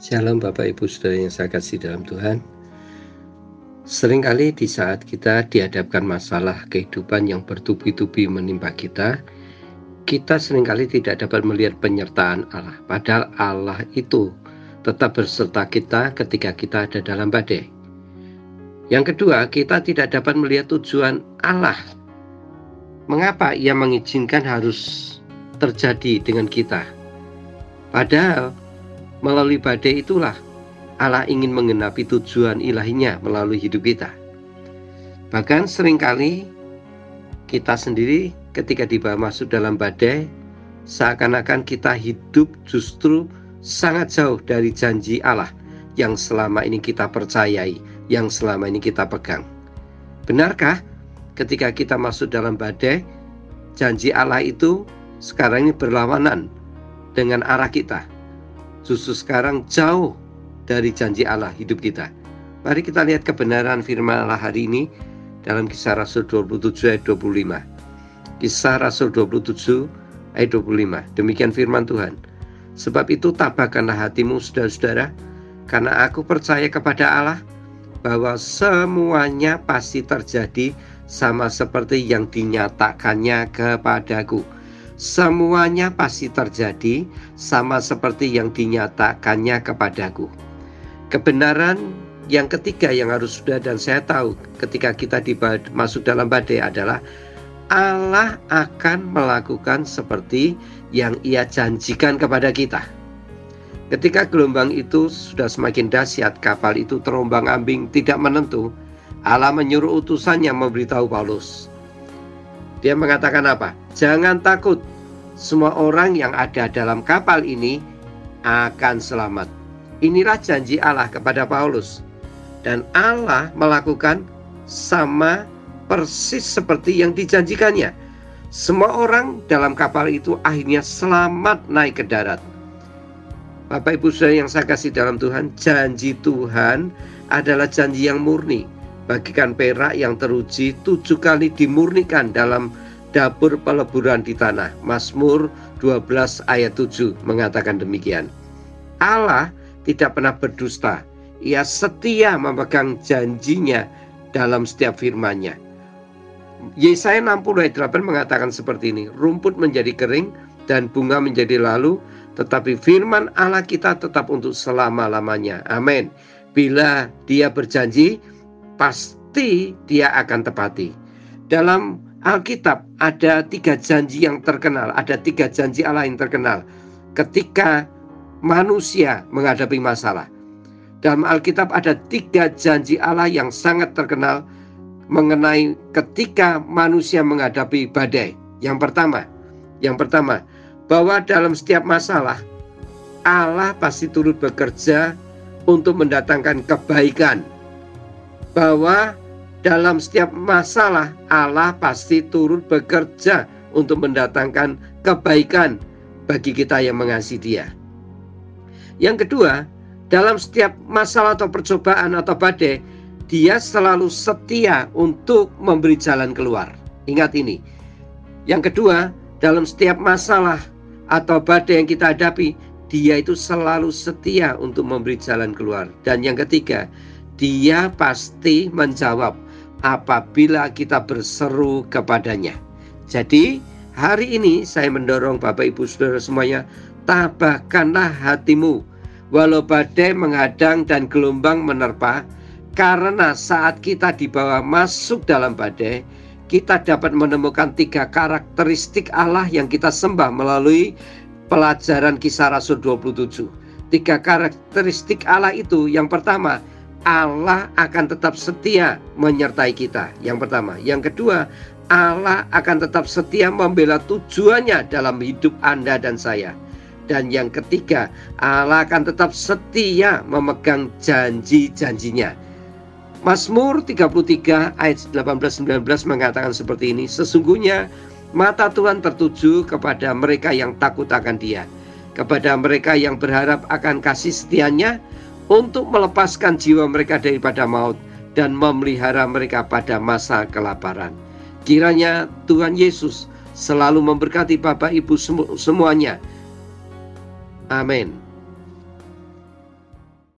Shalom Bapak Ibu Saudara yang saya kasih dalam Tuhan. Seringkali di saat kita dihadapkan masalah kehidupan yang bertubi-tubi menimpa kita, kita sering kali tidak dapat melihat penyertaan Allah. Padahal Allah itu tetap berserta kita ketika kita ada dalam badai. Yang kedua, kita tidak dapat melihat tujuan Allah. Mengapa ia mengizinkan harus terjadi dengan kita? Padahal Melalui badai itulah Allah ingin mengenapi tujuan ilahinya melalui hidup kita. Bahkan sering kali kita sendiri ketika dibawa masuk dalam badai, seakan-akan kita hidup justru sangat jauh dari janji Allah yang selama ini kita percayai, yang selama ini kita pegang. Benarkah ketika kita masuk dalam badai, janji Allah itu sekarang ini berlawanan dengan arah kita? Justru sekarang jauh dari janji Allah hidup kita. Mari kita lihat kebenaran firman Allah hari ini dalam kisah Rasul 27 ayat 25. Kisah Rasul 27 ayat 25. Demikian firman Tuhan. Sebab itu tabahkanlah hatimu saudara-saudara, karena aku percaya kepada Allah bahwa semuanya pasti terjadi sama seperti yang dinyatakannya kepadaku semuanya pasti terjadi sama seperti yang dinyatakannya kepadaku. Kebenaran yang ketiga yang harus sudah dan saya tahu ketika kita masuk dalam badai adalah Allah akan melakukan seperti yang ia janjikan kepada kita. Ketika gelombang itu sudah semakin dahsyat, kapal itu terombang ambing tidak menentu, Allah menyuruh utusannya memberitahu Paulus. Dia mengatakan apa? Jangan takut, semua orang yang ada dalam kapal ini akan selamat. Inilah janji Allah kepada Paulus. Dan Allah melakukan sama persis seperti yang dijanjikannya. Semua orang dalam kapal itu akhirnya selamat naik ke darat. Bapak Ibu Saudara yang saya kasih dalam Tuhan, janji Tuhan adalah janji yang murni. Bagikan perak yang teruji tujuh kali dimurnikan dalam dapur peleburan di tanah. Mazmur 12 ayat 7 mengatakan demikian. Allah tidak pernah berdusta. Ia setia memegang janjinya dalam setiap firman-Nya. Yesaya 60 ayat 8 mengatakan seperti ini, rumput menjadi kering dan bunga menjadi lalu, tetapi firman Allah kita tetap untuk selama-lamanya. Amin. Bila dia berjanji, pasti dia akan tepati. Dalam Alkitab ada tiga janji yang terkenal, ada tiga janji Allah yang terkenal ketika manusia menghadapi masalah. Dalam Alkitab ada tiga janji Allah yang sangat terkenal mengenai ketika manusia menghadapi badai. Yang pertama, yang pertama, bahwa dalam setiap masalah Allah pasti turut bekerja untuk mendatangkan kebaikan. Bahwa dalam setiap masalah Allah pasti turut bekerja untuk mendatangkan kebaikan bagi kita yang mengasihi Dia. Yang kedua, dalam setiap masalah atau percobaan atau badai, Dia selalu setia untuk memberi jalan keluar. Ingat ini. Yang kedua, dalam setiap masalah atau badai yang kita hadapi, Dia itu selalu setia untuk memberi jalan keluar. Dan yang ketiga, Dia pasti menjawab apabila kita berseru kepadanya. Jadi, hari ini saya mendorong Bapak Ibu Saudara semuanya, tabahkanlah hatimu walau badai menghadang dan gelombang menerpa, karena saat kita dibawa masuk dalam badai, kita dapat menemukan tiga karakteristik Allah yang kita sembah melalui pelajaran kisah Rasul 27. Tiga karakteristik Allah itu yang pertama Allah akan tetap setia menyertai kita. Yang pertama, yang kedua, Allah akan tetap setia membela tujuannya dalam hidup Anda dan saya. Dan yang ketiga, Allah akan tetap setia memegang janji-janjinya. Mazmur 33 ayat 18-19 mengatakan seperti ini, Sesungguhnya mata Tuhan tertuju kepada mereka yang takut akan dia, kepada mereka yang berharap akan kasih setianya, untuk melepaskan jiwa mereka daripada maut dan memelihara mereka pada masa kelaparan. Kiranya Tuhan Yesus selalu memberkati Bapak Ibu semuanya. Amin.